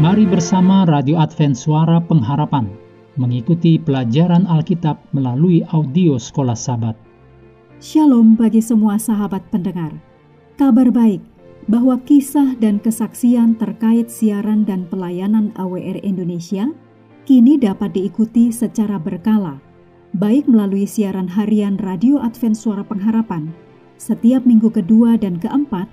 Mari bersama Radio Advent Suara Pengharapan mengikuti pelajaran Alkitab melalui audio Sekolah Sabat. Shalom bagi semua sahabat pendengar. Kabar baik bahwa kisah dan kesaksian terkait siaran dan pelayanan AWR Indonesia kini dapat diikuti secara berkala, baik melalui siaran harian Radio Advent Suara Pengharapan setiap minggu kedua dan keempat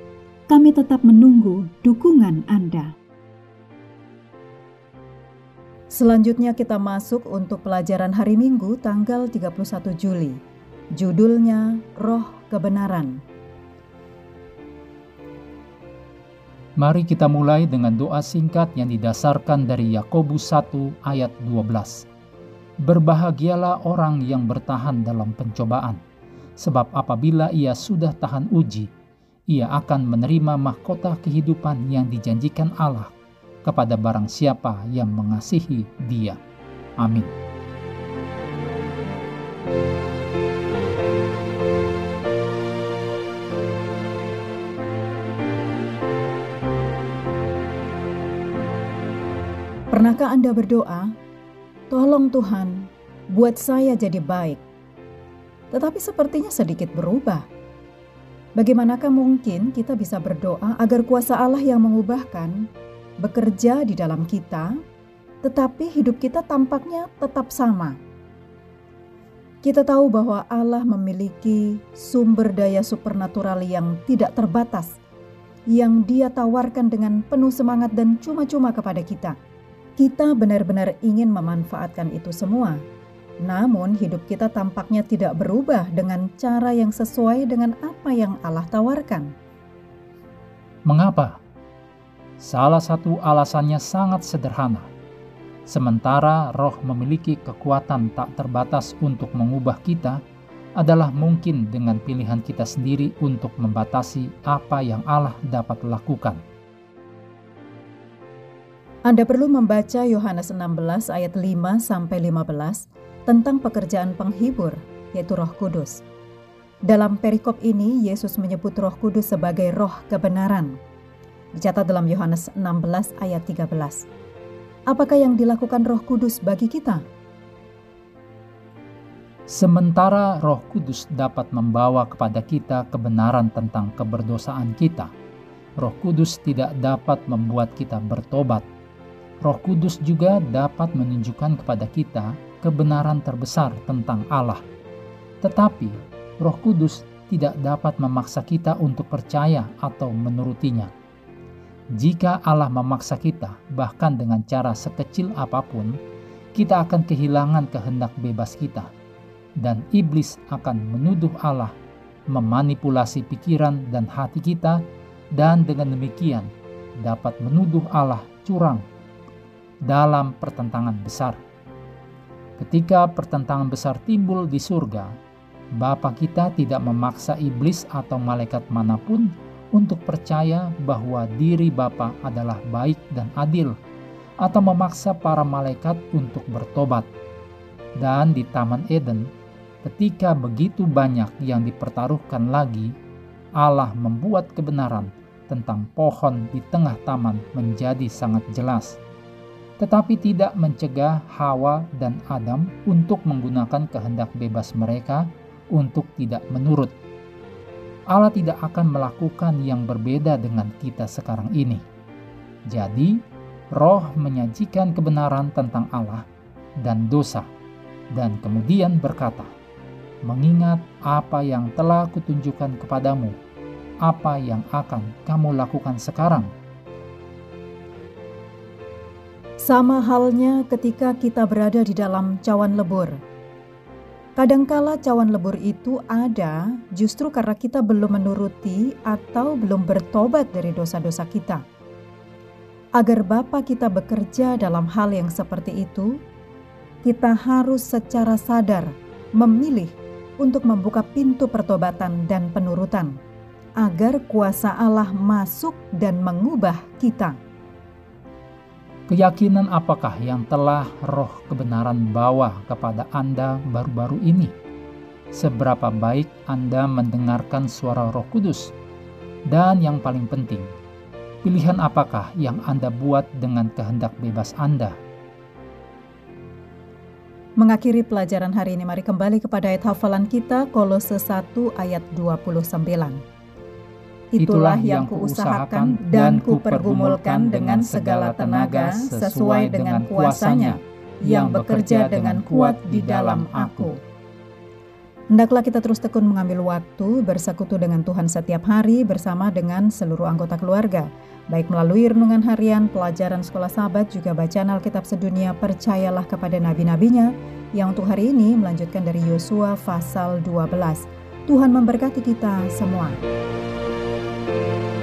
Kami tetap menunggu dukungan Anda. Selanjutnya kita masuk untuk pelajaran hari Minggu tanggal 31 Juli. Judulnya Roh Kebenaran. Mari kita mulai dengan doa singkat yang didasarkan dari Yakobus 1 ayat 12. Berbahagialah orang yang bertahan dalam pencobaan, sebab apabila ia sudah tahan uji, ia akan menerima mahkota kehidupan yang dijanjikan Allah kepada barang siapa yang mengasihi Dia. Amin. Pernahkah Anda berdoa, "Tolong Tuhan, buat saya jadi baik"? Tetapi sepertinya sedikit berubah Bagaimanakah mungkin kita bisa berdoa agar kuasa Allah yang mengubahkan bekerja di dalam kita, tetapi hidup kita tampaknya tetap sama? Kita tahu bahwa Allah memiliki sumber daya supernatural yang tidak terbatas, yang Dia tawarkan dengan penuh semangat dan cuma-cuma kepada kita. Kita benar-benar ingin memanfaatkan itu semua namun, hidup kita tampaknya tidak berubah dengan cara yang sesuai dengan apa yang Allah tawarkan. Mengapa? Salah satu alasannya sangat sederhana. Sementara roh memiliki kekuatan tak terbatas untuk mengubah kita, adalah mungkin dengan pilihan kita sendiri untuk membatasi apa yang Allah dapat lakukan. Anda perlu membaca Yohanes 16 ayat 5 sampai 15 tentang pekerjaan penghibur, yaitu Roh Kudus. Dalam perikop ini, Yesus menyebut Roh Kudus sebagai roh kebenaran. Dicatat dalam Yohanes 16 ayat 13. Apakah yang dilakukan Roh Kudus bagi kita? Sementara Roh Kudus dapat membawa kepada kita kebenaran tentang keberdosaan kita, Roh Kudus tidak dapat membuat kita bertobat. Roh Kudus juga dapat menunjukkan kepada kita kebenaran terbesar tentang Allah. Tetapi Roh Kudus tidak dapat memaksa kita untuk percaya atau menurutinya. Jika Allah memaksa kita, bahkan dengan cara sekecil apa pun, kita akan kehilangan kehendak bebas kita, dan iblis akan menuduh Allah memanipulasi pikiran dan hati kita, dan dengan demikian dapat menuduh Allah curang dalam pertentangan besar. Ketika pertentangan besar timbul di surga, Bapa kita tidak memaksa iblis atau malaikat mana pun untuk percaya bahwa diri Bapa adalah baik dan adil, atau memaksa para malaikat untuk bertobat. Dan di Taman Eden, ketika begitu banyak yang dipertaruhkan lagi, Allah membuat kebenaran tentang pohon di tengah taman menjadi sangat jelas tetapi tidak mencegah Hawa dan Adam untuk menggunakan kehendak bebas mereka untuk tidak menurut. Allah tidak akan melakukan yang berbeda dengan kita sekarang ini. Jadi, Roh menyajikan kebenaran tentang Allah dan dosa, dan kemudian berkata, "Mengingat apa yang telah kutunjukkan kepadamu, apa yang akan kamu lakukan sekarang?" Sama halnya ketika kita berada di dalam cawan lebur. Kadangkala cawan lebur itu ada justru karena kita belum menuruti atau belum bertobat dari dosa-dosa kita. Agar Bapa kita bekerja dalam hal yang seperti itu, kita harus secara sadar memilih untuk membuka pintu pertobatan dan penurutan, agar kuasa Allah masuk dan mengubah kita. Keyakinan apakah yang telah roh kebenaran bawa kepada Anda baru-baru ini? Seberapa baik Anda mendengarkan suara roh kudus? Dan yang paling penting, Pilihan apakah yang Anda buat dengan kehendak bebas Anda? Mengakhiri pelajaran hari ini, mari kembali kepada ayat hafalan kita, Kolose 1 ayat 29. Itulah yang kuusahakan dan kupergumulkan dengan segala tenaga sesuai dengan kuasanya yang bekerja dengan kuat di dalam aku. Hendaklah kita terus tekun mengambil waktu bersekutu dengan Tuhan setiap hari bersama dengan seluruh anggota keluarga baik melalui renungan harian, pelajaran sekolah sahabat, juga bacaan Alkitab sedunia, percayalah kepada nabi-nabinya, yang untuk hari ini melanjutkan dari Yosua pasal 12. Tuhan memberkati kita semua. Thank you.